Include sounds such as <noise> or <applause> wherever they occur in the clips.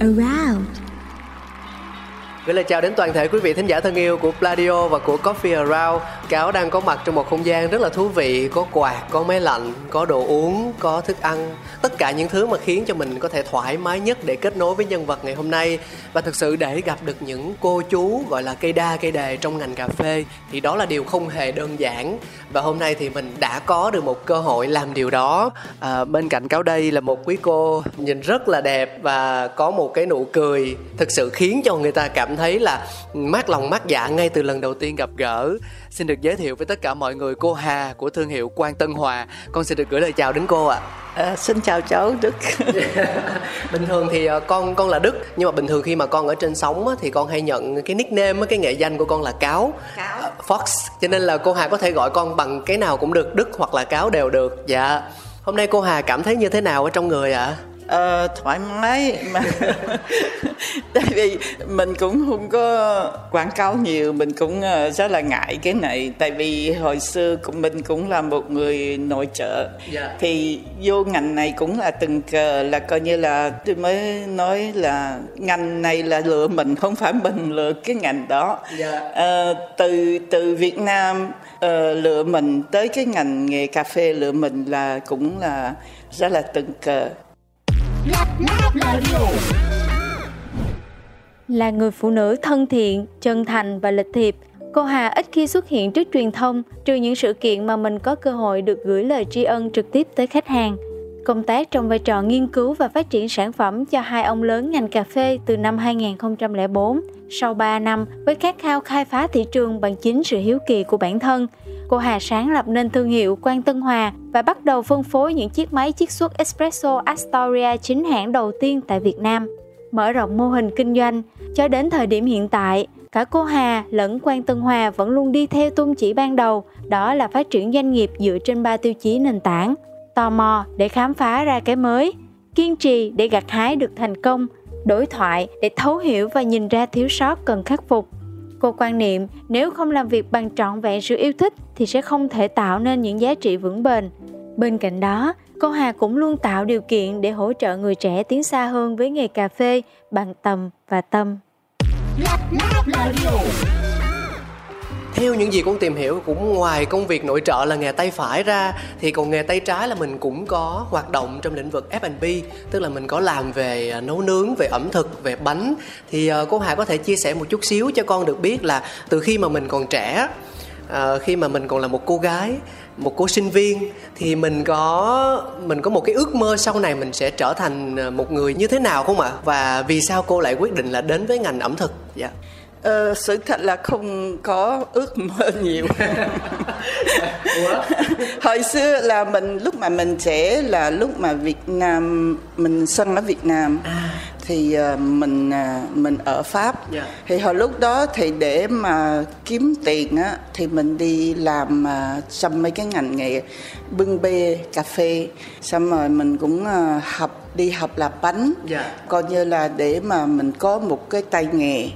around Gửi lời chào đến toàn thể quý vị thính giả thân yêu của Pladio và của Coffee Around Cáo đang có mặt trong một không gian rất là thú vị. Có quạt, có máy lạnh, có đồ uống, có thức ăn. Tất cả những thứ mà khiến cho mình có thể thoải mái nhất để kết nối với nhân vật ngày hôm nay. Và thực sự để gặp được những cô chú gọi là cây đa cây đề trong ngành cà phê Thì đó là điều không hề đơn giản. Và hôm nay thì mình đã có được một cơ hội làm điều đó. À, Bên cạnh Cáo đây là một quý cô nhìn rất là đẹp Và có một cái nụ cười thực sự khiến cho người ta cảm thấy là mát lòng mát dạ ngay từ lần đầu tiên gặp gỡ xin được giới thiệu với tất cả mọi người cô Hà của thương hiệu Quang Tân Hòa. Con xin được gửi lời chào đến cô ạ. À, xin chào cháu Đức. <laughs> bình thường thì ờ, con con là Đức nhưng mà bình thường khi mà con ở trên sóng á, thì con hay nhận cái nickname cái nghệ danh của con là Cáo. Cáo. Ờ, Fox cho nên là cô Hà có thể gọi con bằng cái nào cũng được Đức hoặc là Cáo đều được. Dạ. Hôm nay cô Hà cảm thấy như thế nào ở trong người ạ Ờ, thoải mái. Mà <laughs> tại vì mình cũng không có quảng cáo nhiều mình cũng ờ, rất là ngại cái này. Tại vì hồi xưa của mình cũng là một người nội trợ. Dạ. thì vô ngành này cũng là từng cờ là coi như là tôi mới nói là ngành này là lựa mình không phải mình lựa cái ngành đó. Dạ. Ờ, từ từ Việt Nam ờ, lựa mình tới cái ngành nghề cà phê lựa mình là cũng là rất là từng cờ là người phụ nữ thân thiện, chân thành và lịch thiệp, cô Hà ít khi xuất hiện trước truyền thông trừ những sự kiện mà mình có cơ hội được gửi lời tri ân trực tiếp tới khách hàng. Công tác trong vai trò nghiên cứu và phát triển sản phẩm cho hai ông lớn ngành cà phê từ năm 2004. Sau 3 năm, với khát khao khai phá thị trường bằng chính sự hiếu kỳ của bản thân, cô Hà sáng lập nên thương hiệu Quang Tân Hòa và bắt đầu phân phối những chiếc máy chiết xuất espresso Astoria chính hãng đầu tiên tại Việt Nam mở rộng mô hình kinh doanh cho đến thời điểm hiện tại cả cô Hà lẫn Quang Tân Hòa vẫn luôn đi theo tôn chỉ ban đầu đó là phát triển doanh nghiệp dựa trên ba tiêu chí nền tảng tò mò để khám phá ra cái mới kiên trì để gặt hái được thành công đối thoại để thấu hiểu và nhìn ra thiếu sót cần khắc phục. Cô quan niệm nếu không làm việc bằng trọn vẹn sự yêu thích thì sẽ không thể tạo nên những giá trị vững bền. Bên cạnh đó, cô Hà cũng luôn tạo điều kiện để hỗ trợ người trẻ tiến xa hơn với nghề cà phê bằng tầm và tâm theo những gì con tìm hiểu, cũng ngoài công việc nội trợ là nghề tay phải ra, thì còn nghề tay trái là mình cũng có hoạt động trong lĩnh vực F&B tức là mình có làm về à, nấu nướng, về ẩm thực, về bánh. Thì à, cô Hà có thể chia sẻ một chút xíu cho con được biết là từ khi mà mình còn trẻ à, khi mà mình còn là một cô gái, một cô sinh viên, thì mình có mình có một cái ước mơ sau này mình sẽ trở thành một người như thế nào không ạ? Và vì sao cô lại quyết định là đến với ngành ẩm thực? Dạ. Ờ, sự thật là không có ước mơ nhiều. <laughs> Hồi xưa là mình lúc mà mình trẻ là lúc mà Việt Nam mình sinh ở Việt Nam. Thì ờ, mình à, mình ở Pháp. Dạ. thì hồi lúc đó thì để mà kiếm tiền á thì mình đi làm à, trong mấy cái ngành nghề bưng bê cà phê. Xong rồi mình cũng à, học đi học làm bánh. Dạ. coi như là để mà mình có một cái tay nghề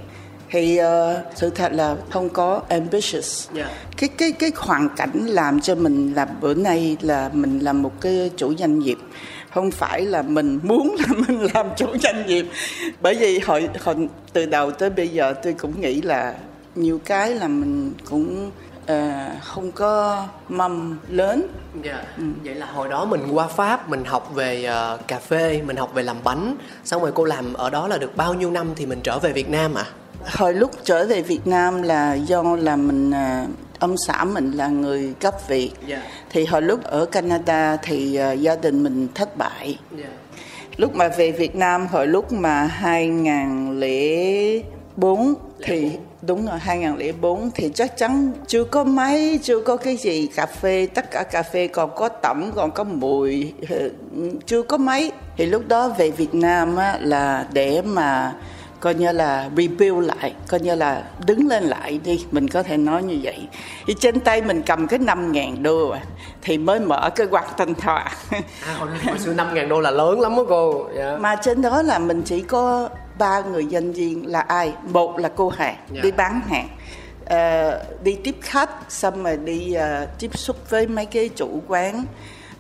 thì ờ, sự thật là không có ambitious. Dạ. cái cái cái hoàn cảnh làm cho mình là bữa nay là mình là một cái chủ doanh nghiệp. Không phải là mình muốn là <laughs> mình làm chủ doanh nghiệp. Bởi vì hồi, hồi từ đầu tới bây giờ tôi cũng nghĩ là nhiều cái là mình cũng ờ, không có mâm lớn Dạ. Vậy là hồi đó mình qua Pháp mình học về ờ, cà phê, mình học về làm bánh, xong rồi cô làm ở đó là được bao nhiêu năm thì mình trở về Việt Nam ạ? hồi lúc trở về Việt Nam là do là mình à, ông xã mình là người gốc Việt Dạ. thì hồi lúc ở Canada thì à, gia đình mình thất bại Dạ. lúc mà về Việt Nam hồi lúc mà 2004 thì đúng rồi 2004 thì chắc chắn chưa có máy chưa có cái gì cà phê. Tất cả cà phê còn có tẩm còn có mùi. <laughs> Chưa có máy. Thì lúc đó về Việt Nam á, là để mà coi như là rebuild lại coi như là đứng lên lại đi. Mình có thể nói như vậy. Thì trên tay mình cầm cái 5 ngàn đô à, thì mới mở cái quạt thanh thoại À, hồi, xưa 5 ngàn đô là lớn lắm đó cô. Dạ. mà trên đó là mình chỉ có ba người nhân viên là ai một là cô hàng Dạ. đi bán hàng ờ, đi tiếp khách xong rồi đi ờ, tiếp xúc với mấy cái chủ quán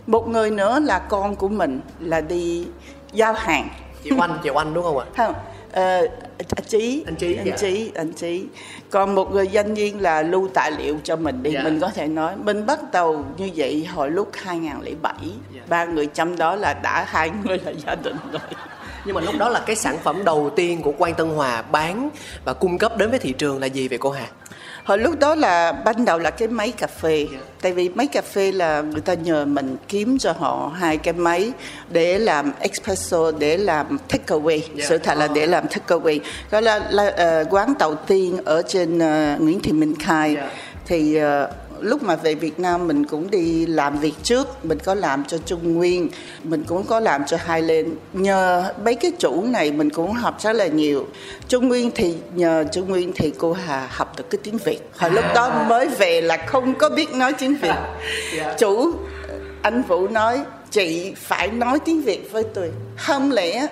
một người nữa là con của mình là đi giao hàng Chị Oanh, chị Oanh đúng không ạ? không ờ, anh trí Anh Trí, anh dạ. trí anh trí còn một người doanh viên là lưu tài liệu cho mình đi Dạ. mình có thể nói mình bắt đầu như vậy hồi lúc 2007 Dạ. ba người trong đó là đã hai người là gia đình rồi Nhưng mà lúc đó là cái sản phẩm đầu tiên của Quang Tân Hòa bán và cung cấp đến với thị trường là gì vậy cô Hà? Hồi lúc đó là ban đầu là cái máy cà phê Dạ. Tại vì máy cà phê là người ta nhờ mình kiếm cho họ hai cái máy Để làm espresso, để làm take away Dạ. Sự thật là để làm take away Đó là, là ờ, quán đầu tiên ở trên ờ, Nguyễn Thị Minh Khai Dạ. Thì ờ, lúc mà về Việt Nam mình cũng đi làm việc trước Mình có làm cho Trung Nguyên Mình cũng có làm cho Highland Nhờ mấy cái chủ này mình cũng học rất là nhiều. Trung Nguyên thì nhờ Trung Nguyên thì cô Hà học được cái tiếng Việt. Hồi lúc đó mới về là không có biết nói tiếng Việt. <laughs> Dạ. Chủ anh Vũ nói chị phải nói tiếng Việt với tôi. Không lẽ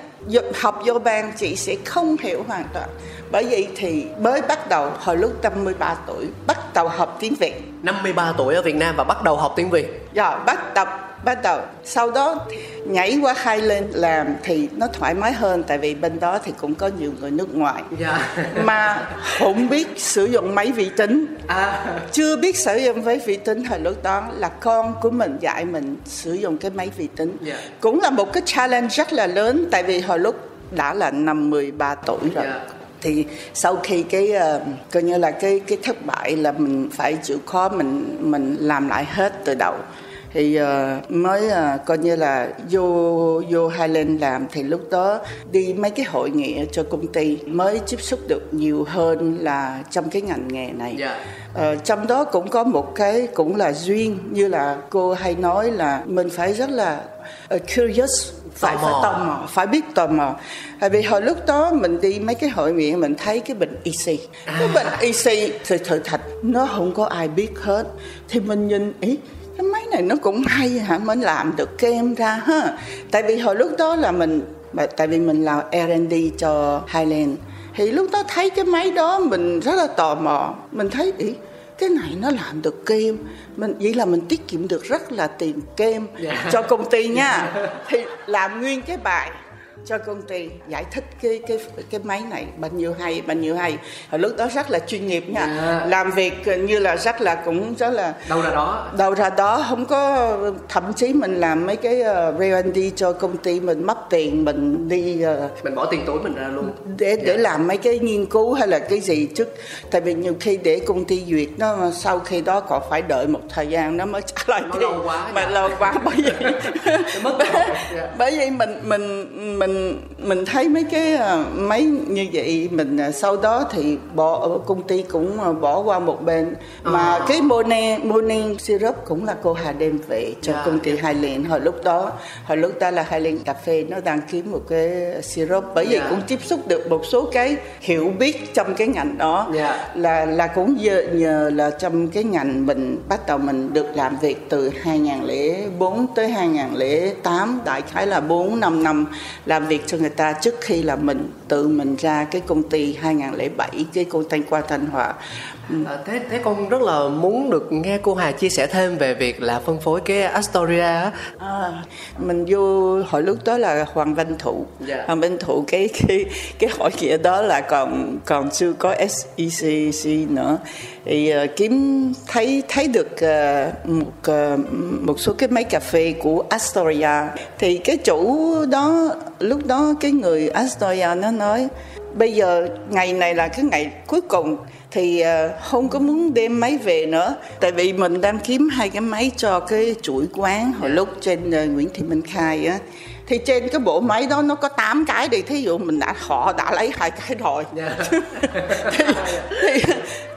học vô ban chị sẽ không hiểu hoàn toàn Bởi vậy thì mới bắt đầu hồi lúc 53 tuổi Bắt đầu học tiếng Việt 53 tuổi ở Việt Nam và bắt đầu học tiếng Việt. rồi bắt đầu bắt đầu sau đó nhảy qua Highland làm thì nó thoải mái hơn tại vì bên đó thì cũng có nhiều người nước ngoài Dạ. <laughs> mà không biết sử dụng máy vi tính À. chưa biết sử dụng máy vi tính hồi lúc đó là con của mình dạy mình sử dụng cái máy vi tính Dạ. cũng là một cái challenge rất là lớn tại vì hồi lúc đã là năm 13 tuổi rồi Dạ. Thì sau khi cái uh, coi như là cái cái thất bại là mình phải chịu khó mình mình làm lại hết từ đầu thì uh, mới uh, coi như là vô vô Highland làm thì lúc đó đi mấy cái hội nghị cho công ty mới tiếp xúc được nhiều hơn là trong cái ngành nghề này. Ờ, trong đó cũng có một cái cũng là duyên như là cô hay nói là mình phải rất là ờ, curious phải phải tò mò phải biết tò mò. Tại vì hồi lúc đó mình đi mấy cái hội nghị mình thấy cái bệnh EC cái bệnh EC thì sự thật nó không có ai biết hết. Thì mình nhìn ý cái máy này nó cũng hay hả? Mình làm được kem ra ha. Tại vì hồi lúc đó là mình tại vì mình làm R&D cho Highland. Thì lúc đó thấy cái máy đó mình rất là tò mò. Mình thấy ý cái này nó làm được kem mình vậy là mình tiết kiệm được rất là tiền kem Dạ. cho công ty nha. Thì làm nguyên cái bài cho công ty giải thích cái cái cái máy này bao nhiêu hay bao nhiêu hay hồi lúc đó rất là chuyên nghiệp nha Dạ. làm việc như là rất là cũng rất là Đâu ra đó. đầu ra đó không có thậm chí mình làm mấy cái uh, R&D cho công ty mình mất tiền mình đi ờ, Mình bỏ tiền túi mình ra luôn. để để làm mấy cái nghiên cứu hay là cái gì trước tại vì nhiều khi để công ty duyệt nó sau khi đó còn phải đợi một thời gian nó mới trả lại Nó lâu quá, mà dạ. lâu quá bởi vậy <laughs> mất <laughs> bởi, dạ. vậy mình mình mình mình thấy mấy cái ờ, máy như vậy mình ờ, sau đó thì bỏ ở công ty cũng ờ, bỏ qua một bên mà À. cái morning morning syrup cũng là cô Hà đem về cho Dạ, công ty Highland hồi lúc đó hồi lúc đó là Highland cà phê nó đang kiếm một cái syrup bởi vậy Dạ. cũng tiếp xúc được một số cái hiểu biết trong cái ngành đó Dạ. là là cũng nhờ, nhờ là trong cái ngành mình bắt đầu mình được làm việc từ 2004 tới 2008 đại khái là 4 5 năm làm làm việc cho người ta trước khi là mình tự mình ra cái công ty 2007 cái công ty qua Thanh Hòa À, thế thế con rất là muốn được nghe cô Hà chia sẻ thêm về việc là phân phối cái Astoria á. À, mình vô hồi lúc đó là Hoàng Văn Thụ. Dạ. Hoàng Văn Thụ cái cái cái hội kia đó là còn còn chưa có SEC nữa. Thì uh, kiếm thấy thấy được uh, một uh, một số cái máy cà phê của Astoria. Thì cái chủ đó lúc đó cái người Astoria nó nói bây giờ ngày này là cái ngày cuối cùng thì uh, không có muốn đem máy về nữa. Tại vì mình đang kiếm hai cái máy cho cái chuỗi quán hồi lúc trên uh, Nguyễn Thị Minh Khai á. Thì trên cái bộ máy đó nó có 8 cái đi thí dụ mình đã họ đã lấy hai cái rồi. Yeah. <laughs> thì, thì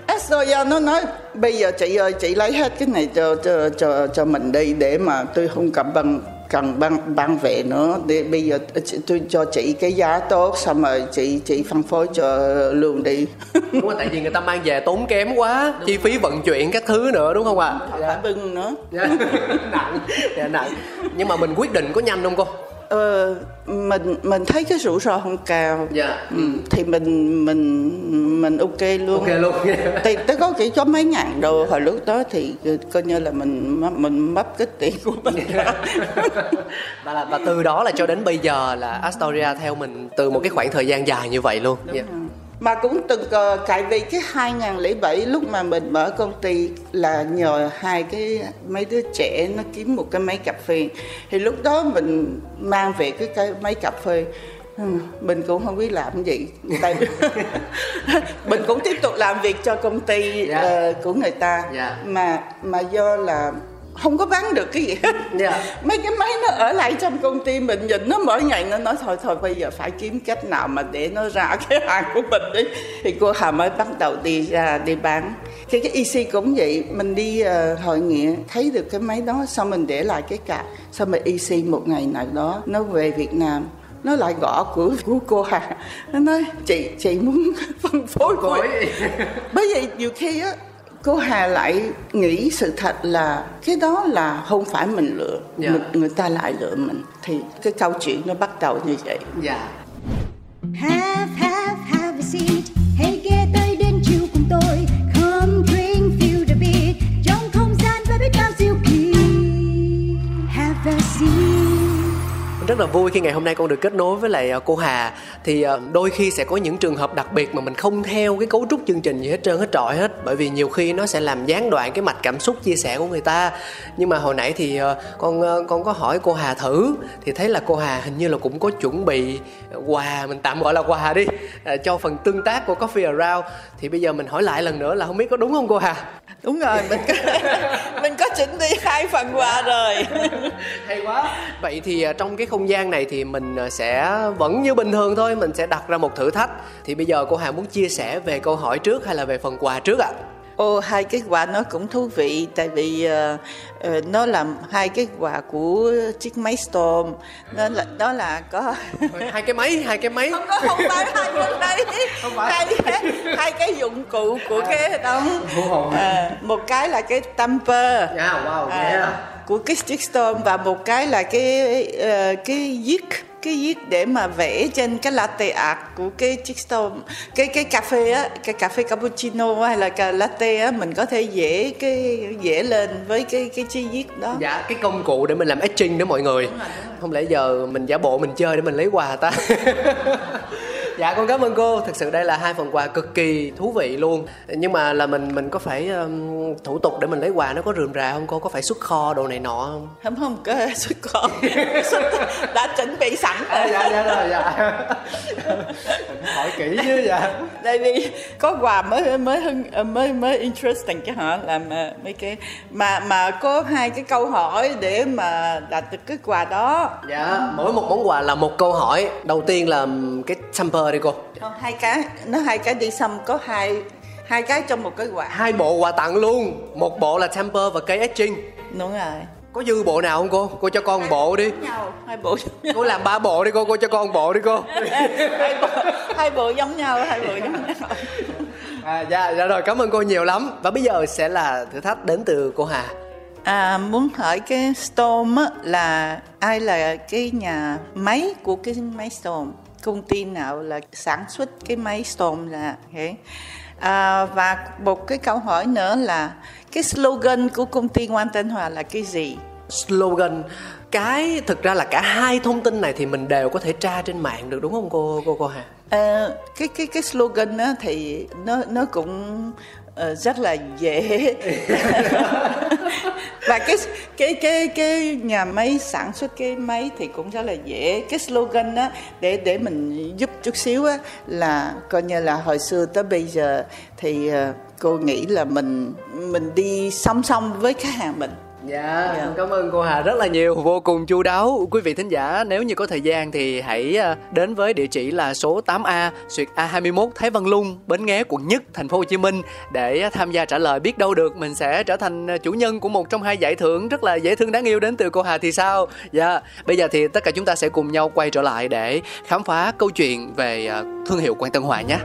Astoria nó nói bây giờ chị ơi chị lấy hết cái này cho cho cho cho mình đi để mà tôi không cầm bằng cần băng băng về nữa để bây giờ tôi cho chị cái giá tốt xong rồi chị chị phân phối cho luôn đi <laughs> đúng rồi tại vì người ta mang về tốn kém quá đúng chi phí vận chuyển các thứ nữa đúng không ạ à? phải dạ. bưng nữa dạ. <laughs> nặng dạ, nặng nhưng mà mình quyết định có nhanh không cô Ờ, mình mình thấy cái rủi ro không cao. Dạ. ừ, thì mình mình mình ok luôn. Ok luôn. <laughs> Thì tới có chỉ có mấy ngàn đô hồi lúc đó thì coi như là mình mình mất cái tiền của mình và là và từ đó là cho đến bây giờ là Astoria theo mình từ một cái khoảng thời gian dài như vậy luôn. Đúng yeah. Rồi mà cũng từng uh, tại vì cái 2007 lúc mà mình mở công ty là nhờ hai cái mấy đứa trẻ nó kiếm một cái máy cà phê thì lúc đó mình mang về cái cái máy cà phê mình cũng không biết làm gì tại <laughs> mình cũng tiếp tục làm việc cho công ty yeah. Dạ. uh, của người ta yeah. Dạ. mà mà do là không có bán được cái gì hết. Yeah. Dạ. <laughs> mấy cái máy nó ở lại trong công ty mình nhìn nó mỗi ngày nó nói thôi thôi bây giờ phải kiếm cách nào mà để nó ra <laughs> cái hàng của mình đi. Thì cô Hà mới bắt đầu đi ra đi bán. Cái cái EC cũng vậy mình đi uh, hội nghị thấy được cái máy đó xong mình để lại cái card. Xong rồi EC một ngày nào đó nó về Việt Nam nó lại gõ của của cô Hà. Nó nói chị chị muốn phân phối của bởi vì nhiều khi á cô Hà lại nghĩ sự thật là cái đó là không phải mình lựa yeah. Dạ. người, người ta lại lựa mình thì cái câu chuyện nó bắt đầu như vậy dạ yeah. have have have a seat rất là vui khi ngày hôm nay con được kết nối với lại ờ, cô Hà. Thì ờ, đôi khi sẽ có những trường hợp đặc biệt mà mình không theo cái cấu trúc chương trình gì hết trơn, hết trọi hết. Bởi vì nhiều khi nó sẽ làm gián đoạn cái mạch cảm xúc chia sẻ của người ta. Nhưng mà hồi nãy thì ờ, con con có hỏi cô Hà thử. Thì thấy là cô Hà hình như là cũng có chuẩn bị quà, mình tạm gọi là quà đi cho phần tương tác của Coffee Around. Thì bây giờ mình hỏi lại lần nữa là không biết có đúng không cô Hà? Đúng rồi, mình <laughs> mình chuẩn bị hai phần quà rồi. <laughs> Hay quá. Vậy thì trong cái không gian này thì mình ờ, sẽ vẫn như bình thường thôi mình sẽ đặt ra một thử thách. Thì bây giờ cô hà muốn chia sẻ về câu hỏi trước hay là về phần quà trước ạ? à? Ồ, hai cái quà nó cũng thú vị tại vì uh, uh, nó làm hai cái quà của chiếc máy Storm. Nó là đó là có <laughs> hai cái máy hai cái máy. Không có không phải hai cái máy. <laughs> Không phải. hai cái hai cái dụng cụ của à. cái đó à, một cái là cái tamper. Yeah, dạ, wow, yeah. của cái chiếc Storm và một cái là cái uh, cái viết cái viết để mà vẽ trên cái latte art của cái chiếc stone cái cái cà phê á cái cà phê cappuccino hay là cà latte á mình có thể vẽ cái vẽ lên với cái cái chi viết đó. Dạ cái công cụ để mình làm etching đó mọi người. Đúng rồi, đúng rồi. không lẽ giờ mình giả bộ mình chơi để mình lấy quà ta <laughs> dạ con cảm ơn cô. Thực sự đây là hai phần quà cực kỳ thú vị luôn. Nhưng mà là mình mình có phải um, thủ tục để mình lấy quà nó có rườm rà không cô? Có phải xuất kho đồ này nọ không? Không không có <laughs> xuất kho. Đã chuẩn bị sẵn à, dạ dạ rồi dạ. <laughs> Hỏi kỹ chứ dạ. Đây đi. Có quà mới mới hưng mới mới interesting chứ hả? Làm ờ, mấy cái mà mà có hai cái câu hỏi để mà đạt được cái quà đó. Dạ mỗi một món quà là một câu hỏi. Đầu tiên là cái sample đi cô. Không, hai cái nó hai cái đi xăm có hai hai cái trong một cái quà hai bộ quà tặng luôn. Một bộ là temper và cây etching. Đúng rồi. Có dư bộ nào không cô? Cô cho con hai bộ đi. nhau hai bộ cô làm ba bộ đi cô cô cho con bộ đi cô. Hai bộ hai bộ giống nhau hai bộ giống nhau. À dạ dạ rồi cảm ơn cô nhiều lắm. Và bây giờ sẽ là thử thách đến từ cô hà. À, muốn hỏi cái Storm á, là ai là cái nhà máy của cái máy Storm? Công ty nào là sản xuất cái máy Storm ra okay. à, và một cái câu hỏi nữa là cái slogan của công ty Ngoan Tân Hòa là cái gì slogan cái thực ra là cả hai thông tin này thì mình đều có thể tra trên mạng được đúng không cô cô cô Hà? À, cái cái cái slogan đó thì nó nó cũng uh, rất là dễ. <laughs> Và cái cái cái cái nhà máy sản xuất cái máy thì cũng rất là dễ. Cái slogan đó để để mình giúp chút xíu á là coi như là hồi xưa tới bây giờ thì uh, cô nghĩ là mình mình đi song song với khách hàng mình Dạ, yeah. cảm ơn cô Hà rất là nhiều, vô cùng chu đáo. Quý vị thính giả nếu như có thời gian thì hãy ờ, đến với địa chỉ là số 8A, Xuyệt A21 Thái Văn Lung, Bến Nghé, quận Nhất, thành phố Hồ Chí Minh để tham gia trả lời biết đâu được mình sẽ trở thành chủ nhân của một trong hai giải thưởng rất là dễ thương đáng yêu đến từ cô Hà thì sao. Dạ, yeah. bây giờ thì tất cả chúng ta sẽ cùng nhau quay trở lại để khám phá câu chuyện về ờ, thương hiệu Quang Tân Hòa nhé.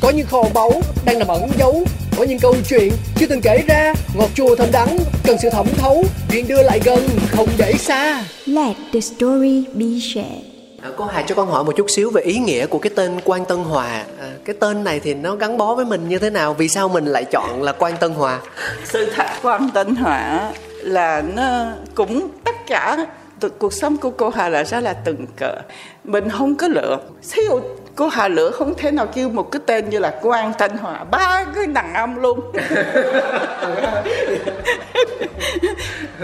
Có những kho báu đang nằm ẩn giấu Có những câu chuyện chưa từng kể ra Ngọt chua thơm đắng Cần sự thẩm thấu Chuyện đưa lại gần không để xa Let the story be shared À, cô Hà cho con hỏi một chút xíu về ý nghĩa của cái tên Quang Tân Hòa. À, cái tên này thì nó gắn bó với mình như thế nào? Vì sao mình lại chọn là Quang Tân Hòa? Sự thật Quang Tân Hòa là nó cũng tất cả cuộc sống của cô Hà là rất là từng cỡ. Mình không có lựa. Dụ cô Hà Lửa không thể nào kêu một cái tên như là Quang Thanh Hòa ba cái đàn âm luôn. <laughs>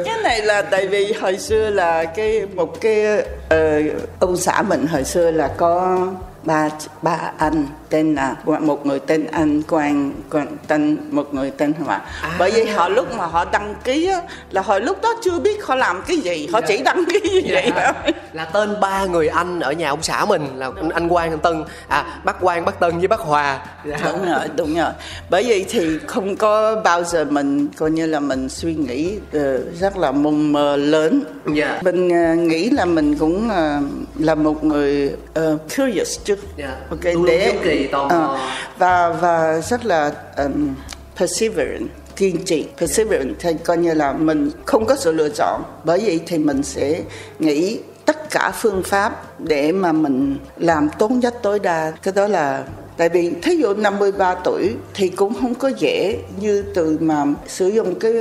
Cái này là tại vì hồi xưa là cái một cái uh, ông xã mình hồi xưa là có ba ba anh tên là một người tên anh Quang Quang tên một người tên Hòa à. bởi vì họ lúc mà họ đăng ký á, là hồi lúc đó chưa biết họ làm cái gì họ dạ. chỉ đăng ký như dạ. vậy thôi là tên ba người anh ở nhà ông xã mình là anh Quang anh Tân à bác Quang bác Tân với bác Hòa dạ. đúng rồi đúng rồi bởi vì thì không có bao giờ mình coi như là mình suy nghĩ uh, rất là mong mơ lớn dạ. mình uh, nghĩ là mình cũng uh, là một người uh, curious chứ yeah. ok để kỳ tò mò. uh, và và rất là um, perseverant kiên trì perseverant. Thì coi như là mình không có sự lựa chọn. Bởi vậy thì mình sẽ nghĩ tất cả phương pháp để mà mình làm tốt nhất tối đa. Cái đó là tại vì thí dụ 53 tuổi thì cũng không có dễ như từ mà sử dụng cái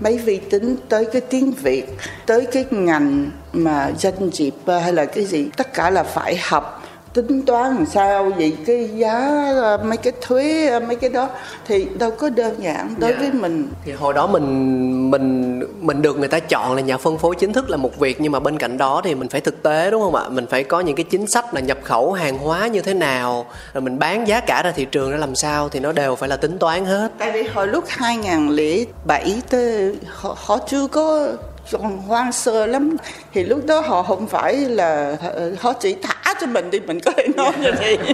máy vi tính tới cái tiếng Việt tới cái ngành mà danh dịp hay là cái gì tất cả là phải học tính toán làm sao vậy? Cái giá ờ, mấy cái thuế ờ, mấy cái đó thì đâu có đơn giản đối dạ. với mình. Thì hồi đó mình mình mình được người ta chọn là nhà phân phối chính thức là một việc nhưng mà bên cạnh đó thì mình phải thực tế đúng không ạ? Mình phải có những cái chính sách là nhập khẩu hàng hóa như thế nào rồi mình bán giá cả ra thị trường ra làm sao thì nó đều phải là tính toán hết. Tại vì hồi lúc 2007 tới họ, họ chưa có còn hoang sơ lắm. Thì lúc đó họ không phải là họ chỉ thả cho mình đi mình có thể nói như vậy. <laughs>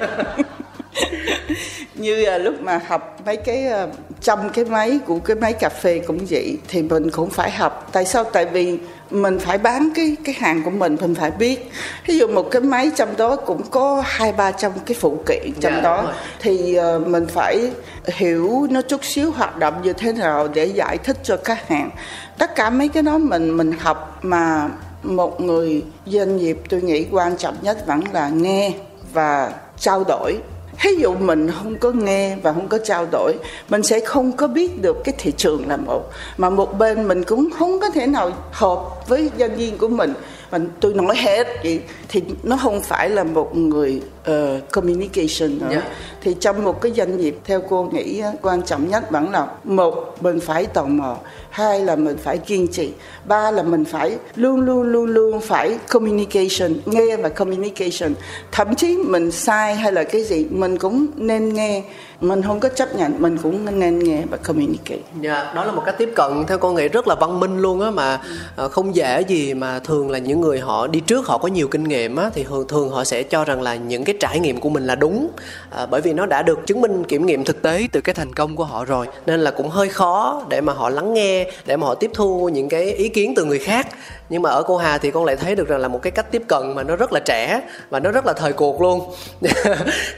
Như là lúc mà học mấy cái uh, trong cái máy của cái máy cà phê cũng vậy thì mình cũng phải học. Tại sao? Tại vì mình phải bán cái cái hàng của mình mình phải biết. Ví dụ một cái máy trong đó cũng có hai ba trăm cái phụ kiện trong dạ, đó. thì uh, mình phải hiểu nó chút xíu hoạt động như thế nào để giải thích cho khách hàng tất cả mấy cái đó mình mình học mà một người doanh nghiệp tôi nghĩ quan trọng nhất vẫn là nghe và trao đổi. Ví dụ mình không có nghe và không có trao đổi, mình sẽ không có biết được cái thị trường là một, mà một bên mình cũng không có thể nào hợp với doanh viên của mình và tôi nói hết vậy thì nó không phải là một người uh, communication nữa yeah. Dạ. thì trong một cái doanh nghiệp theo cô nghĩ quan trọng nhất vẫn là một mình phải tò mò hai là mình phải kiên trì ba là mình phải luôn luôn luôn luôn phải communication nghe và communication thậm chí mình sai hay là cái gì mình cũng nên nghe mình không có chấp nhận mình cũng nên nghe và communicate. Dạ yeah, đó là một cách tiếp cận theo con nghĩ rất là văn minh luôn á mà ờ, không dễ gì mà thường là những người họ đi trước họ có nhiều kinh nghiệm á thì thường thường họ sẽ cho rằng là những cái trải nghiệm của mình là đúng. À, bởi vì nó đã được chứng minh kiểm nghiệm thực tế từ cái thành công của họ rồi nên là cũng hơi khó để mà họ lắng nghe để mà họ tiếp thu những cái ý kiến từ người khác. Nhưng mà ở cô Hà thì con lại thấy được rằng là một cái cách tiếp cận mà nó rất là trẻ và nó rất là thời cuộc luôn. <laughs>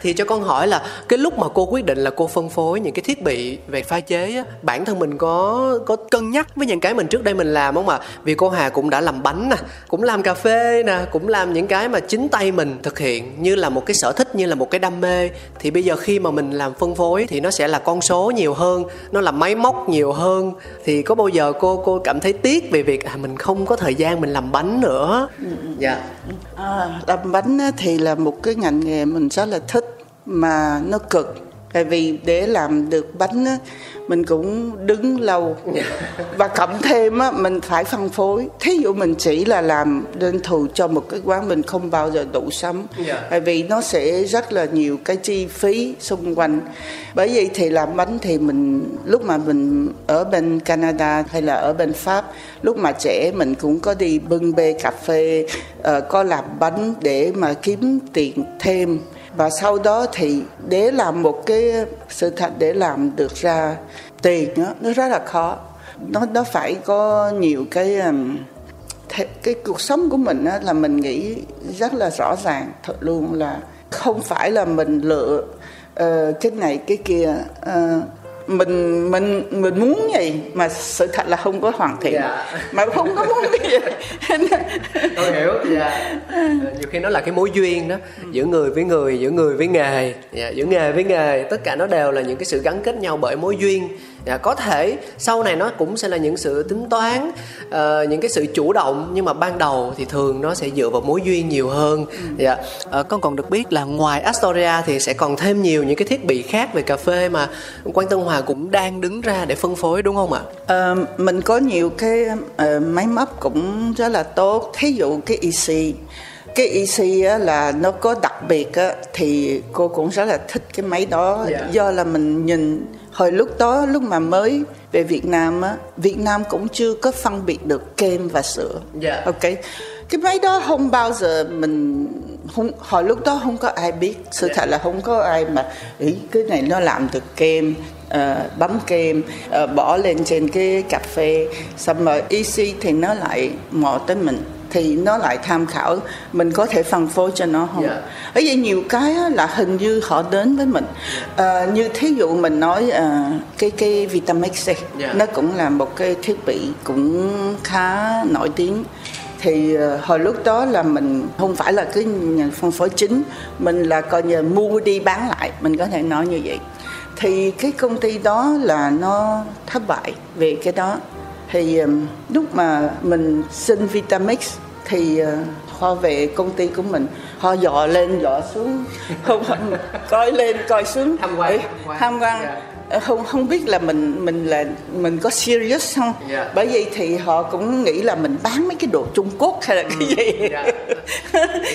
Thì cho con hỏi là cái lúc mà cô quyết định là cô phân phối những cái thiết bị về pha chế á, bản thân mình có có cân nhắc với những cái mình trước đây mình làm không ạ? Vì cô Hà cũng đã làm bánh nè cũng làm cà phê nè cũng làm những cái mà chính tay mình thực hiện như là một cái sở thích như là một cái đam mê. Thì bây giờ khi mà mình làm phân phối thì nó sẽ là con số nhiều hơn nó là máy móc nhiều hơn. Thì có bao giờ cô cô cảm thấy tiếc về việc à, mình không có thời gian mình làm bánh nữa? Dạ. À, làm bánh thì là một cái ngành nghề mình rất là thích mà nó cực tại vì để làm được bánh á, mình cũng đứng lâu. Và cộng thêm á, mình phải phân phối. Thí dụ mình chỉ là làm đơn thù cho một cái quán mình không bao giờ đủ sống Dạ. tại vì nó sẽ rất là nhiều cái chi phí xung quanh. Bởi vậy thì làm bánh thì mình lúc mà mình ở bên Canada hay là ở bên Pháp lúc mà trẻ mình cũng có đi bưng bê cà phê ờ, có làm bánh để mà kiếm tiền thêm và sau đó thì để làm một cái sự thật để làm được ra tiền đó, nó rất là khó. Nó nó phải có nhiều cái cái cuộc sống của mình đó, là mình nghĩ rất là rõ ràng thật luôn là không phải là mình lựa uh, cái này cái kia uh, mình mình mình muốn gì mà sự thật là không có hoàn thiện. Dạ. mà không có muốn cái gì. Tôi hiểu dạ. Ờ, nhiều khi nó là cái mối duyên đó giữa người với người giữa người với nghề. Dạ, giữa nghề với nghề tất cả nó đều là những cái sự gắn kết nhau bởi mối duyên dạ, có thể. Sau này nó cũng sẽ là những sự tính toán ờ, những cái sự chủ động nhưng mà ban đầu thì thường nó sẽ dựa vào mối duyên nhiều hơn. Dạ. Ờ, con còn được biết là ngoài Astoria thì sẽ còn thêm nhiều những cái thiết bị khác về cà phê mà Quang Tân Hòa cũng đang đứng ra để phân phối đúng không ạ? Ờ, mình có nhiều cái ờ, máy móc cũng rất là tốt. Thí dụ cái EC cái EC á, là nó có đặc biệt á, thì cô cũng rất là thích cái máy đó. Dạ. do là mình nhìn hồi lúc đó lúc mà mới về Việt Nam á Việt Nam cũng chưa có phân biệt được kem và sữa. Dạ. ok. Cái máy đó không bao giờ mình không hồi lúc đó không có ai biết. Sự Dạ. thật là không có ai mà ý cái này nó làm được kem ờ, bấm kem ờ, bỏ lên trên cái cà phê. Xong rồi EC thì nó lại mò tới mình thì nó lại tham khảo mình có thể phân phối cho nó không? Dạ. ở vậy nhiều cái là hình như họ đến với mình. Ờ, như thí dụ mình nói ờ, cái cái Vitamix đi Dạ. nó cũng là một cái thiết bị cũng khá nổi tiếng. Thì ờ, hồi lúc đó là mình không phải là cái nhà phân phối chính mình là coi như mua đi bán lại mình có thể nói như vậy. Thì cái công ty đó là nó thất bại về cái đó thì ừm, lúc mà mình xin Vitamix thì họ về công ty của mình họ dò lên dò xuống <laughs> không, không coi lên coi xuống Tham quan, tham quan. Dạ. Ờ, không không biết là mình mình là mình có serious không Dạ. bởi vậy thì họ cũng nghĩ là mình bán mấy cái đồ Trung Quốc hay là cái gì dạ.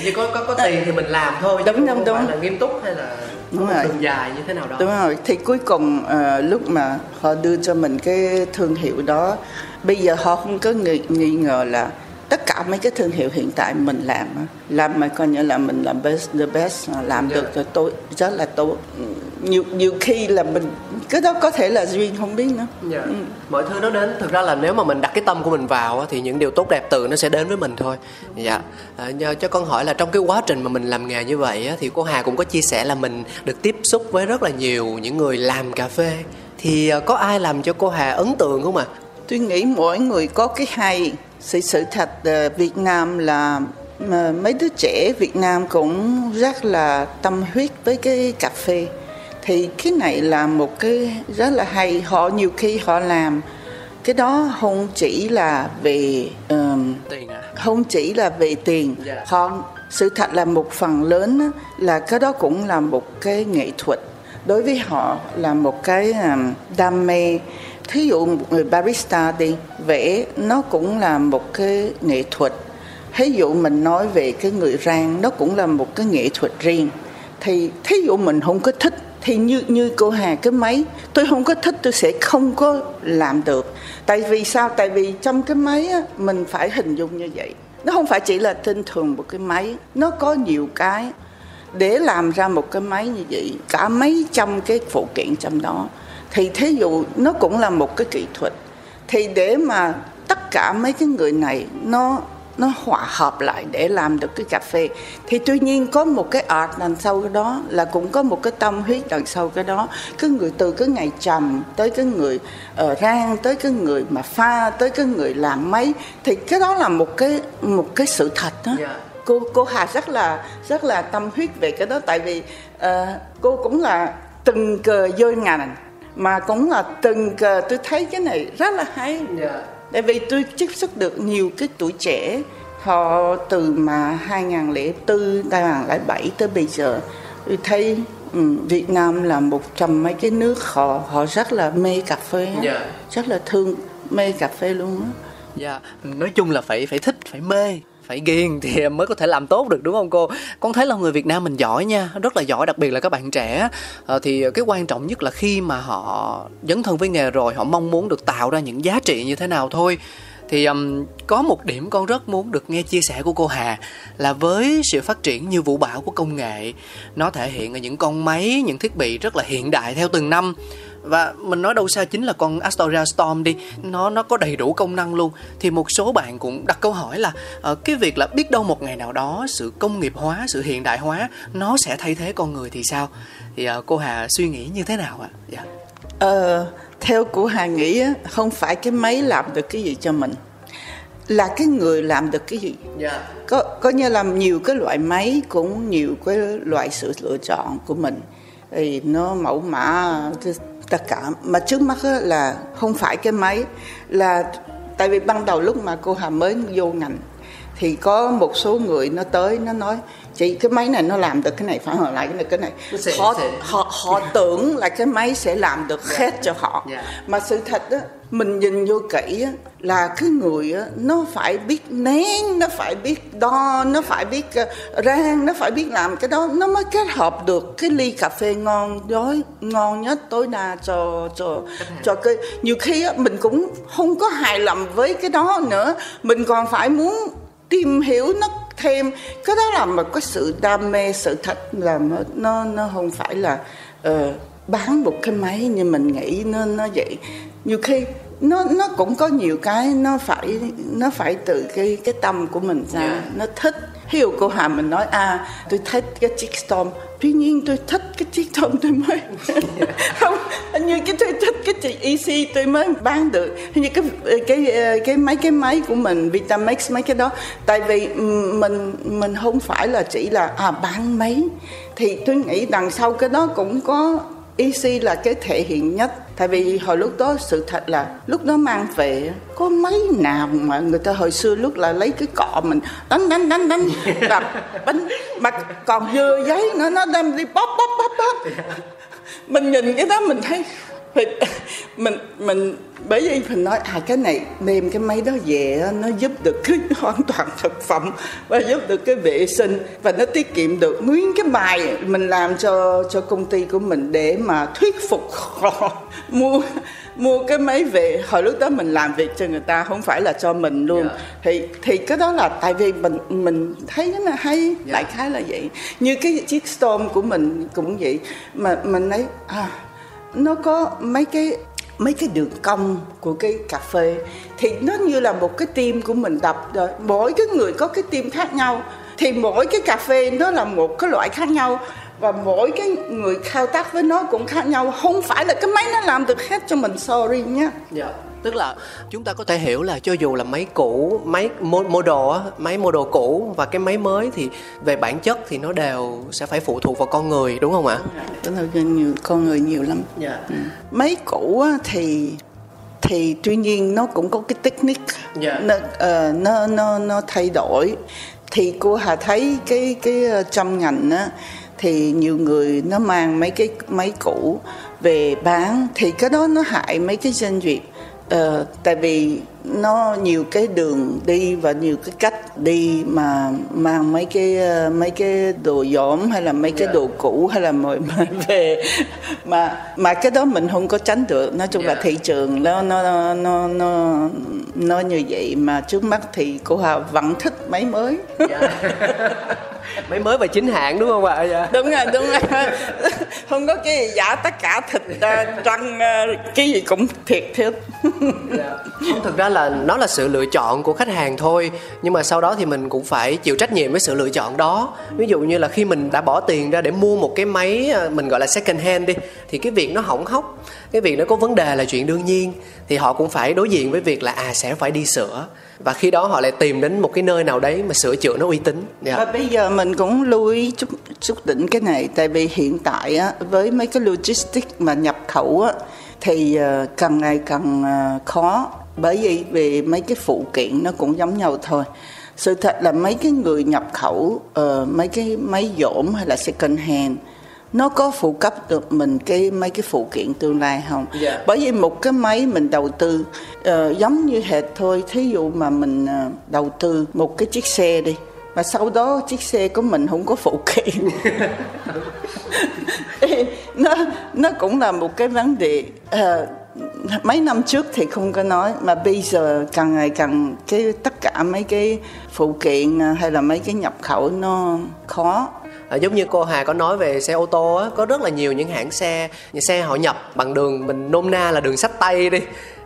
như có có có tiền thì mình làm thôi Đúng, đúng, không đúng. phải là nghiêm túc hay là Đúng rồi. đường dài như thế nào đó Đúng rồi, thì cuối cùng ờ, lúc mà họ đưa cho mình cái thương hiệu đó, bây giờ họ không có nghi, nghi ngờ là tất cả mấy cái thương hiệu hiện tại mình làm làm mà coi như là mình làm best the best à, làm Dạ. được rồi tốt rất là tốt. Nhiều nhiều khi là mình cái đó có thể là duyên không biết nữa. Dạ. mọi thứ nó đến thực ra là nếu mà mình đặt cái tâm của mình vào thì những điều tốt đẹp từ nó sẽ đến với mình thôi. Dạ. À, nhờ cho con hỏi là trong cái quá trình mà mình làm nghề như vậy thì cô Hà cũng có chia sẻ là mình được tiếp xúc với rất là nhiều những người làm cà phê. Thì à, có ai làm cho cô Hà ấn tượng không ạ? Tôi nghĩ mỗi người có cái hay sự sự thật ờ, Việt Nam là mà mấy đứa trẻ Việt Nam cũng rất là tâm huyết với cái cà phê. Thì cái này là một cái rất là hay. Họ nhiều khi họ làm cái đó không chỉ là về ờm, tiền à? không chỉ là về tiền. Dạ. họ sự thật là một phần lớn là cái đó cũng là một cái nghệ thuật. Đối với họ là một cái um, đam mê thí dụ một người barista đi vẽ nó cũng là một cái nghệ thuật. Thí dụ mình nói về cái người rang nó cũng là một cái nghệ thuật riêng. Thì thí dụ mình không có thích thì như như cô Hà cái máy tôi không có thích tôi sẽ không có làm được. Tại vì sao? Tại vì trong cái máy á, mình phải hình dung như vậy. Nó không phải chỉ là tinh thường một cái máy nó có nhiều cái. Để làm ra một cái máy như vậy cả mấy trăm cái phụ kiện trong đó thì thí dụ nó cũng là một cái kỹ thuật. Thì để mà tất cả mấy cái người này nó nó hòa hợp lại để làm được cái cà phê thì tuy nhiên có một cái art đằng sau cái đó là cũng có một cái tâm huyết đằng sau cái đó. Cái người từ cái ngày trầm tới cái người uh, rang tới cái người mà pha tới cái người làm máy thì cái đó là một cái một cái sự thật đó Dạ. cô cô Hà rất là rất là tâm huyết về cái đó tại vì ờ, cô cũng là từng cờ vô ngành mà cũng là từng cờ tôi thấy cái này rất là hay dạ tại vì tôi tiếp xúc được nhiều cái tuổi trẻ họ từ mà 2004 2007 tới bây giờ tôi thấy ừ, Việt Nam là một trong mấy cái nước họ họ rất là mê cà phê. Dạ. rất là thương mê cà phê luôn á Dạ, nói chung là phải phải thích, phải mê, phải ghiền thì mới có thể làm tốt được đúng không cô? Con thấy là người Việt Nam mình giỏi nha, rất là giỏi, đặc biệt là các bạn trẻ. Ờ, thì cái quan trọng nhất là khi mà họ dấn thân với nghề rồi, họ mong muốn được tạo ra những giá trị như thế nào thôi. Thì um, có một điểm con rất muốn được nghe chia sẻ của cô Hà là với sự phát triển như vũ bão của công nghệ, nó thể hiện ở những con máy, những thiết bị rất là hiện đại theo từng năm và mình nói đâu xa chính là con Astoria Storm đi. Nó nó có đầy đủ công năng luôn. Thì một số bạn cũng đặt câu hỏi là ờ, cái việc là biết đâu một ngày nào đó sự công nghiệp hóa sự hiện đại hóa nó sẽ thay thế con người thì sao? Thì ờ, cô Hà suy nghĩ như thế nào ạ? Dạ. Ờ, theo của Hà nghĩ không phải cái máy làm được cái gì cho mình là cái người làm được cái gì. Dạ. Có có như là nhiều cái loại máy cũng nhiều cái loại sự lựa chọn của mình. Thì nó mẫu mã tất cả. Mà trước mắt là không phải cái máy là tại vì ban đầu lúc mà cô Hà mới vô ngành thì có một số người nó tới nó nói chị cái máy này nó làm được cái này phản hồi lại cái này cái này. Sẽ- họ sẽ- họ họ tưởng là cái máy sẽ làm được hết cho họ. Dạ. mà sự thật á mình nhìn vô kỹ á là cái người á nó phải biết nén nó phải biết đo nó phải biết uh, rang nó phải biết làm cái đó. Nó mới kết hợp được cái ly cà phê ngon đó ngon nhất tối đa cho cho cho cái nhiều khi á mình cũng không có hài lòng với cái đó nữa. Mình còn phải muốn tìm hiểu nó thêm. Cái đó là một cái sự đam mê sự thật là nó nó không phải là ờ, bán một cái máy như mình nghĩ nó nó vậy. Nhiều khi nó nó cũng có nhiều cái nó phải nó phải từ cái cái tâm của mình ra. Yeah. nó thích. Ví dụ cô Hà mình nói à tôi thích cái chiếc storm. Tuy nhiên tôi thích cái chiếc storm tôi mới. <laughs> Không như cái tôi thích cái chị EC tôi mới bán được. Như cái cái cái mấy cái máy của mình Vitamix mấy cái đó. Tại vì mình mình không phải là chỉ là à bán máy. Thì tôi nghĩ đằng sau cái đó cũng có EC là cái thể hiện nhất. Tại vì hồi lúc đó sự thật là lúc đó mang về có mấy nào mà người ta hồi xưa lúc là lấy cái cọ mình đánh đánh đánh đánh <laughs> đập bánh mà còn dưa giấy nữa nó đem đi bóp bóp bóp bóp. Mình nhìn cái đó mình thấy mình mình bởi vì mình nói à cái này đem cái máy đó về nó giúp được cái <laughs> an toàn thực phẩm và giúp được cái vệ sinh và nó tiết kiệm được nguyên cái bài mình làm cho cho công ty của mình để mà thuyết phục họ <laughs> mua mua cái máy về hồi lúc đó mình làm việc cho người ta không phải là cho mình luôn Dạ. thì thì cái đó là tại vì mình mình thấy nó là hay Dạ. đại khái là vậy như cái chiếc storm của mình cũng vậy mà mình thấy à nó có mấy cái mấy cái đường cong của cái cà phê. Thì nó như là một cái tim của mình đập rồi. Mỗi cái người có cái tim khác nhau. Thì mỗi cái cà phê nó là một cái loại khác nhau. Và mỗi cái người thao tác với nó cũng khác nhau. Không phải là cái máy nó làm được hết cho mình, sorry nhé yeah dạ. Tức là chúng ta có thể hiểu là cho dù là máy cũ, máy mo- model á, máy model cũ và cái máy mới thì về bản chất thì nó đều sẽ phải phụ thuộc vào con người đúng không ạ? đó là nhiều con người nhiều lắm Dạ. máy cũ thì thì tuy nhiên nó cũng có cái technique Dạ. nó, ờ, nó nó nó thay đổi thì cô Hà thấy cái cái ờ, trong ngành á thì nhiều người nó mang mấy cái máy cũ về bán thì cái đó nó hại mấy cái doanh nghiệp Ờ, tại vì nó nhiều cái đường đi và nhiều cái cách đi mà mang mấy cái ờ, mấy cái đồ dỗm hay là mấy cái Dạ. đồ cũ hay là mọi <laughs> mà về mà mà cái đó mình không có tránh được nói chung là Dạ. thị trường nó nó nó nó nó như vậy mà trước mắt thì cô Hà vẫn thích máy mới Dạ. <laughs> máy mới và chính hãng đúng không ạ? Dạ. đúng rồi đúng rồi <laughs> không có cái gì giả tất cả thịt ờ, răng ờ, cái gì cũng thiệt thiệt Dạ. Không, thực ra là nó là sự lựa chọn của khách hàng thôi nhưng mà sau đó thì mình cũng phải chịu trách nhiệm với sự lựa chọn đó ví dụ như là khi mình đã bỏ tiền ra để mua một cái máy à, mình gọi là second hand đi thì cái việc nó hỏng hóc cái việc nó có vấn đề là chuyện đương nhiên thì họ cũng phải đối diện với việc là à sẽ phải đi sửa và khi đó họ lại tìm đến một cái nơi nào đấy mà sửa chữa nó uy tín. Yeah. Và bây giờ mình cũng lưu ý chút, chút đỉnh cái này tại vì hiện tại á, với mấy cái logistics mà nhập khẩu á, thì uh, càng ngày càng uh, khó. Bởi vì về mấy cái phụ kiện nó cũng giống nhau thôi. Sự thật là mấy cái người nhập khẩu uh, mấy cái máy dỗm hay là second hand nó có phụ cấp được mình cái mấy cái phụ kiện tương lai không yeah. Dạ. bởi vì một cái máy mình đầu tư uh, giống như hệt thôi thí dụ mà mình uh, đầu tư một cái chiếc xe đi và sau đó chiếc xe của mình không có phụ kiện <laughs> nó nó cũng là một cái vấn đề uh, mấy năm trước thì không có nói mà bây giờ càng ngày càng cái tất cả mấy cái phụ kiện hay là mấy cái nhập khẩu nó khó à, giống như cô Hà có nói về xe ô tô á có rất là nhiều những hãng xe những xe họ nhập bằng đường mình nôm na là đường sách tay đi.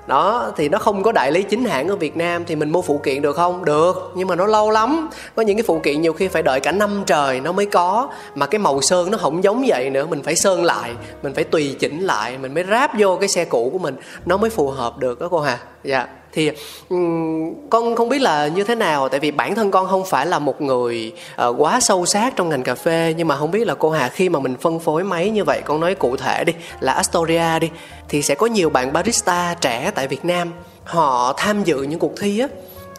Đó thì nó không có đại lý chính hãng ở Việt Nam thì mình mua phụ kiện được không? Được nhưng mà nó lâu lắm. Có những cái phụ kiện nhiều khi phải đợi cả năm trời nó mới có mà cái màu sơn nó không giống vậy nữa mình phải sơn lại mình phải tùy chỉnh lại mình mới ráp vô cái xe cũ của mình nó mới phù hợp được đó cô Hà. Dạ thì um, con không biết là như thế nào tại vì bản thân con không phải là một người uh, quá sâu sát trong ngành cà phê nhưng mà không biết là cô Hà khi mà mình phân phối máy như vậy con nói cụ thể đi là Astoria đi thì sẽ có nhiều bạn barista trẻ tại Việt Nam họ tham dự những cuộc thi á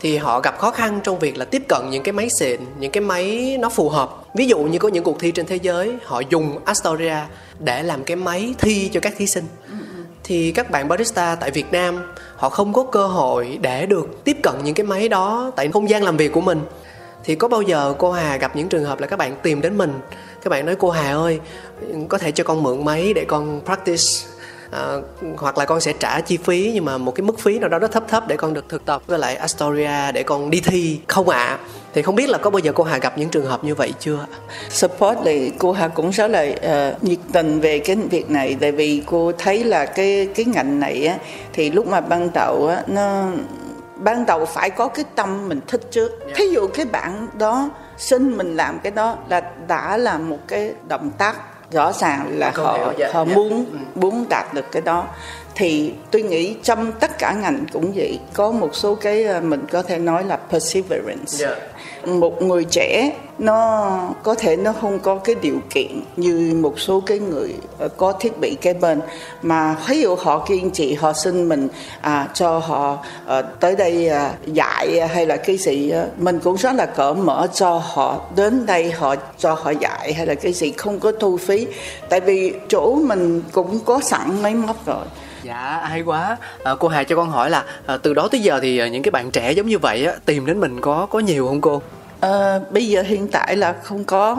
thì họ gặp khó khăn trong việc là tiếp cận những cái máy xịn những cái máy nó phù hợp. Ví dụ như có những cuộc thi trên thế giới họ dùng Astoria để làm cái máy thi cho các thí sinh thì các bạn barista tại Việt Nam, họ không có cơ hội để được tiếp cận những cái máy đó tại không gian làm việc của mình. Thì có bao giờ cô Hà gặp những trường hợp là các bạn tìm đến mình, các bạn nói, cô Hà ơi, có thể cho con mượn máy để con practice à, hoặc là con sẽ trả chi phí nhưng mà một cái mức phí nào đó rất thấp thấp để con được thực tập với lại Astoria để con đi thi không ạ à? thì không biết là có bao giờ cô Hà gặp những trường hợp như vậy chưa support thì cô Hà cũng rất là uh, nhiệt tình về cái việc này tại vì cô thấy là cái cái ngành này á thì lúc mà ban đầu á nó ban đầu phải có cái tâm mình thích trước yeah. thí dụ cái bạn đó xin mình làm cái đó là đã là một cái động tác rõ ràng là họ họ dạ. muốn ừ. muốn đạt được cái đó thì tôi nghĩ trong tất cả ngành cũng vậy có một số cái ờ, mình có thể nói là perseverance yeah. Một người trẻ nó có thể nó không có cái điều kiện như một số cái người ờ, có thiết bị kế bên. Mà ví dụ họ kiên trì họ xin mình à, cho họ à, tới đây à, dạy hay là cái gì mình cũng rất là cởi mở cho họ đến đây họ cho họ dạy hay là cái gì không có thu phí. Tại vì chỗ mình cũng có sẵn máy móc rồi dạ hay quá. À, cô hà cho con hỏi là à, từ đó tới giờ thì à, những cái bạn trẻ giống như vậy á tìm đến mình có có nhiều không cô? À, bây giờ hiện tại là không có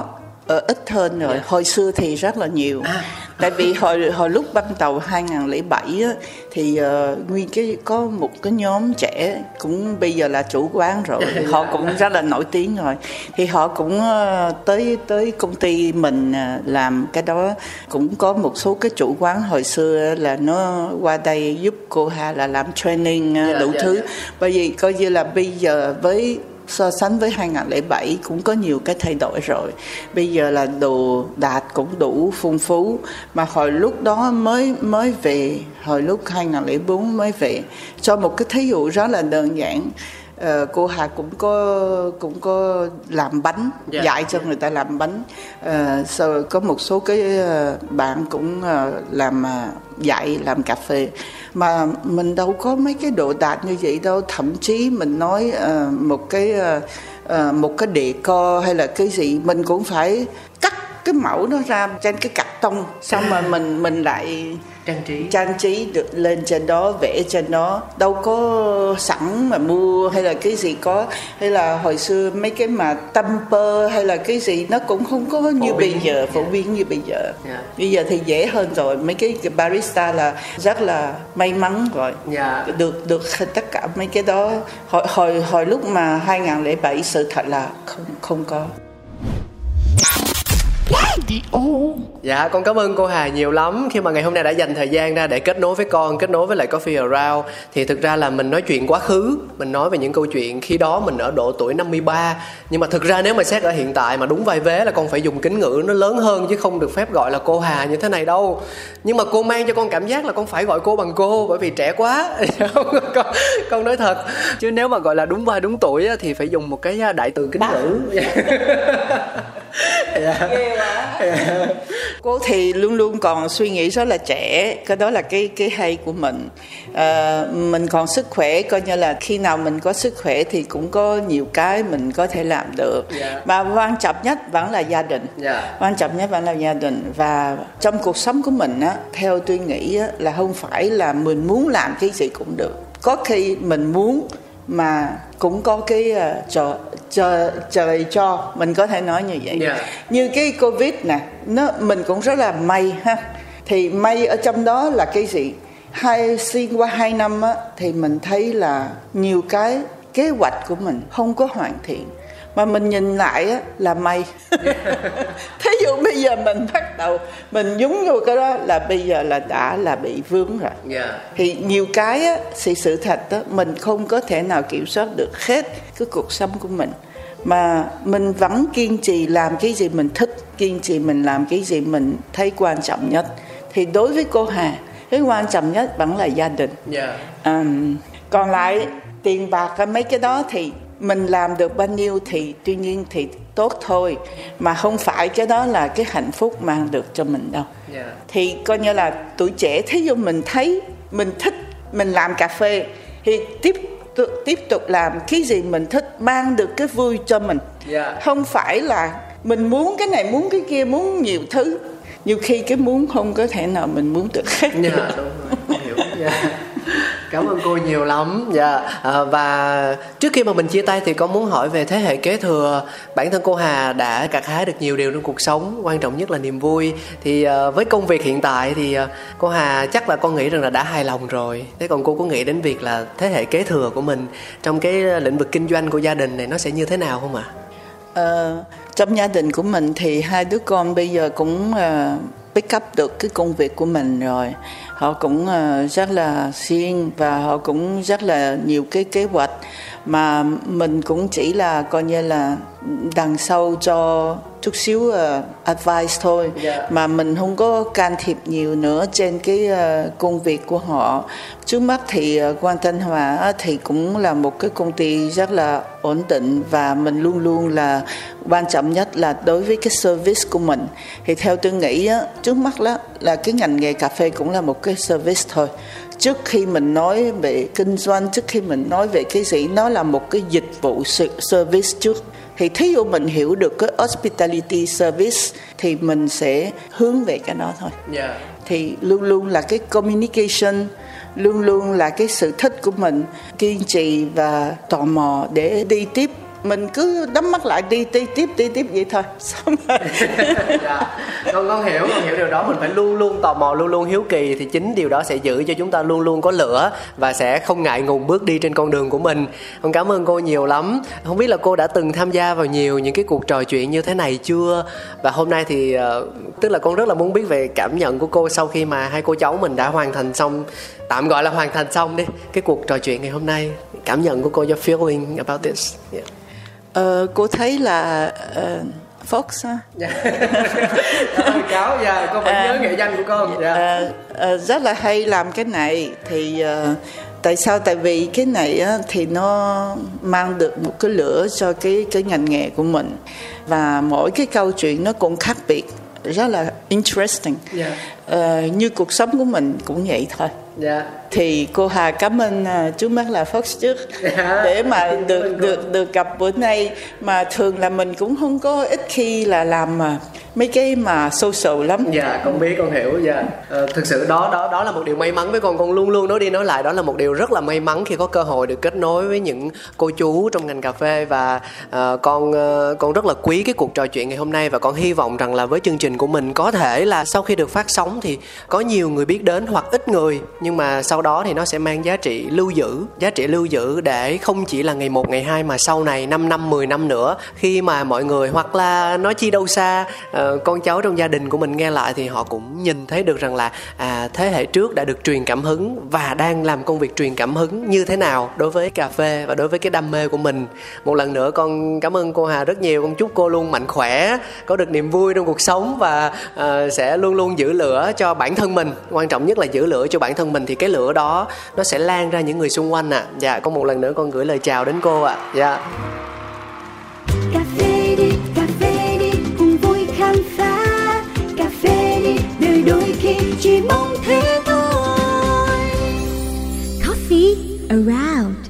uh, ít hơn rồi. Yeah. Dạ. hồi xưa thì rất là nhiều. À. tại vì hồi hồi lúc ban đầu 2007 á, thì uh, nguyên cái có một cái nhóm trẻ cũng bây giờ là chủ quán rồi. <laughs> Họ cũng rất là nổi tiếng rồi. Thì họ cũng uh, tới tới công ty mình uh, làm cái đó. Cũng có một số cái chủ quán hồi xưa là nó qua đây giúp cô Hà là làm training uh, yeah, đủ yeah, thứ. bởi vì coi như là bây giờ với so sánh với 2007 cũng có nhiều cái thay đổi rồi bây giờ là đồ đạt cũng đủ phong phú mà hồi lúc đó mới mới về hồi lúc 2004 mới về cho một cái thí dụ rất là đơn giản uh, cô Hà cũng có cũng có làm bánh yeah. Dạ. dạy cho người ta làm bánh uh, sau có một số cái uh, bạn cũng uh, làm uh, dạy làm cà phê mà mình đâu có mấy cái độ đạt như vậy đâu. Thậm chí mình nói uh, một cái uh, uh, một cái đề co hay là cái gì mình cũng phải cắt cái mẫu nó ra trên cái cạc tông xong rồi mình mình lại trang trí trang trí được lên trên đó vẽ trên đó đâu có sẵn mà mua hay là cái gì có hay là hồi xưa mấy cái mà temper hay là cái gì nó cũng không có như bây giờ phổ biến như bây giờ yeah. Dạ. bây giờ thì dễ hơn rồi mấy cái barista là rất là may mắn rồi yeah. Dạ. được được tất cả mấy cái đó hồi hồi hồi lúc mà 2007 sự thật là không không có Dạ con cảm ơn cô Hà nhiều lắm khi mà ngày hôm nay đã dành thời gian ra để kết nối với con, kết nối với lại Coffee Around thì thực ra là mình nói chuyện quá khứ, mình nói về những câu chuyện khi đó mình ở độ tuổi 53 nhưng mà thực ra nếu mà xét ở hiện tại mà đúng vai vế là con phải dùng kính ngữ nó lớn hơn chứ không được phép gọi là cô Hà như thế này đâu. Nhưng mà cô mang cho con cảm giác là con phải gọi cô bằng cô bởi vì trẻ quá. <laughs> con, con nói thật. Chứ nếu mà gọi là đúng vai đúng tuổi thì phải dùng một cái đại từ kính ngữ. <laughs> yeah. cô thì luôn luôn còn suy nghĩ rất là trẻ cái đó là cái cái hay của mình à, mình còn sức khỏe coi như là khi nào mình có sức khỏe thì cũng có nhiều cái mình có thể làm được Dạ. mà quan trọng nhất vẫn là gia đình Dạ. quan trọng nhất vẫn là gia đình và trong cuộc sống của mình á theo tôi nghĩ á, là không phải là mình muốn làm cái gì cũng được có khi mình muốn mà cũng có cái uh, chờ trời cho. Mình có thể nói như vậy. Dạ. như cái covid nè nó mình cũng rất là may ha. Thì may ở trong đó là cái gì? Hai xuyên qua hai năm á thì mình thấy là nhiều cái kế hoạch của mình không có hoàn thiện mà mình nhìn lại á là may. <laughs> Thí dụ bây giờ mình bắt đầu mình nhúng vô cái đó là bây giờ là đã là bị vướng rồi. Dạ. thì nhiều cái á, thì sự thật đó mình không có thể nào kiểm soát được hết cái cuộc sống của mình. Mà mình vẫn kiên trì làm cái gì mình thích kiên trì mình làm cái gì mình thấy quan trọng nhất. Thì đối với cô Hà cái quan trọng nhất vẫn là gia đình. Dạ. Ừm, còn lại tiền bạc mấy cái đó thì mình làm được bao nhiêu thì tuy nhiên thì tốt thôi mà không phải cái đó là cái hạnh phúc mang được cho mình đâu Dạ. thì coi như là tuổi trẻ thí dụ mình thấy mình thích mình làm cà phê thì tiếp tục tiếp tục làm cái gì mình thích mang được cái vui cho mình Dạ. không phải là mình muốn cái này muốn cái kia muốn nhiều thứ nhiều khi cái muốn không có thể nào mình muốn được hết Dạ đúng rồi. Hiểu. Dạ. Cảm ơn cô nhiều lắm. Dạ. À, và trước khi mà mình chia tay thì con muốn hỏi về thế hệ kế thừa. Bản thân cô Hà đã gặt hái được nhiều điều trong cuộc sống, quan trọng nhất là niềm vui. Thì à, với công việc hiện tại thì à, cô Hà chắc là con nghĩ rằng là đã hài lòng rồi. Thế còn cô có nghĩ đến việc là thế hệ kế thừa của mình trong cái lĩnh vực kinh doanh của gia đình này nó sẽ như thế nào không ạ? Ờ, trong gia đình của mình thì hai đứa con bây giờ cũng uh, pick up được cái công việc của mình rồi. Họ cũng ờ, rất là siêng và họ cũng rất là nhiều cái kế hoạch. Mà mình cũng chỉ là coi như là đằng sau cho chút xíu ờ, advice thôi. Dạ. mà mình không có can thiệp nhiều nữa trên cái ờ, công việc của họ. Trước mắt thì ờ, Quang Thanh Hòa thì cũng là một cái công ty rất là ổn định và mình luôn luôn là quan trọng nhất là đối với cái service của mình. Thì theo tôi nghĩ á, trước mắt đó là cái ngành nghề cà phê cũng là một cái service thôi. Trước khi mình nói về kinh doanh trước khi mình nói về cái gì nó là một cái dịch vụ service trước thì thí dụ mình hiểu được cái hospitality service thì mình sẽ hướng về cái đó thôi Dạ. thì luôn luôn là cái communication luôn luôn là cái sự thích của mình kiên trì và tò mò để đi tiếp mình cứ đắm mắt lại đi đi tiếp đi tiếp vậy thôi. <laughs> Xong rồi. Dạ. con con hiểu con hiểu điều đó. Mình phải luôn luôn tò mò, luôn luôn hiếu kỳ thì chính điều đó sẽ giữ cho chúng ta luôn luôn có lửa và sẽ không ngại ngùng bước đi trên con đường của mình. Con cảm ơn cô nhiều lắm. Không biết là cô đã từng tham gia vào nhiều những cái cuộc trò chuyện như thế này chưa? Và hôm nay thì ờ, tức là con rất là muốn biết về cảm nhận của cô sau khi mà hai cô cháu mình đã hoàn thành xong, tạm gọi là hoàn thành xong đi, cái cuộc trò chuyện ngày hôm nay. Cảm nhận của cô cho feeling about this. Yeah. Ờ, cô thấy là ờ, Fox ha? Ơn cháu. Dạ con phải nhớ nghệ danh của con. Dạ. Ờ, ờ, rất là hay làm cái này. Thì ờ, tại sao? Tại vì cái này á, thì nó mang được một cái lửa cho cái cái ngành nghề của mình. Và mỗi cái câu chuyện nó cũng khác biệt. Rất là interesting. Dạ. Ờ, như cuộc sống của mình cũng vậy thôi. Dạ. Thì cô Hà cảm ơn uh, trước mắt là Fox trước. Dạ. để mà được được được gặp bữa nay. Mà thường là mình cũng không có ít khi là làm mà mấy cái mà social lắm. Dạ con biết con hiểu dạ. Ờ, thực sự đó đó đó là một điều may mắn với con. Con luôn luôn nói đi nói lại đó là một điều rất là may mắn khi có cơ hội được kết nối với những cô chú trong ngành cà phê. Và ờ, con ờ, con rất là quý cái cuộc trò chuyện ngày hôm nay. Và con hy vọng rằng là với chương trình của mình có thể là sau khi được phát sóng thì có nhiều người biết đến hoặc ít người. Nhưng mà sau đó thì nó sẽ mang giá trị lưu giữ giá trị lưu giữ để không chỉ là ngày một ngày hai mà sau này 5 năm 10 năm nữa. Khi mà mọi người hoặc là nói chi đâu xa Ờ, con cháu trong gia đình của mình nghe lại thì họ cũng nhìn thấy được rằng là à, thế hệ trước đã được truyền cảm hứng và đang làm công việc truyền cảm hứng như thế nào đối với cà phê và đối với cái đam mê của mình một lần nữa con cảm ơn cô Hà rất nhiều con chúc cô luôn mạnh khỏe có được niềm vui trong cuộc sống và ờ, sẽ luôn luôn giữ lửa cho bản thân mình quan trọng nhất là giữ lửa cho bản thân mình thì cái lửa đó nó sẽ lan ra những người xung quanh ạ à. dạ con một lần nữa con gửi lời chào đến cô ạ à. dạ cà phê around.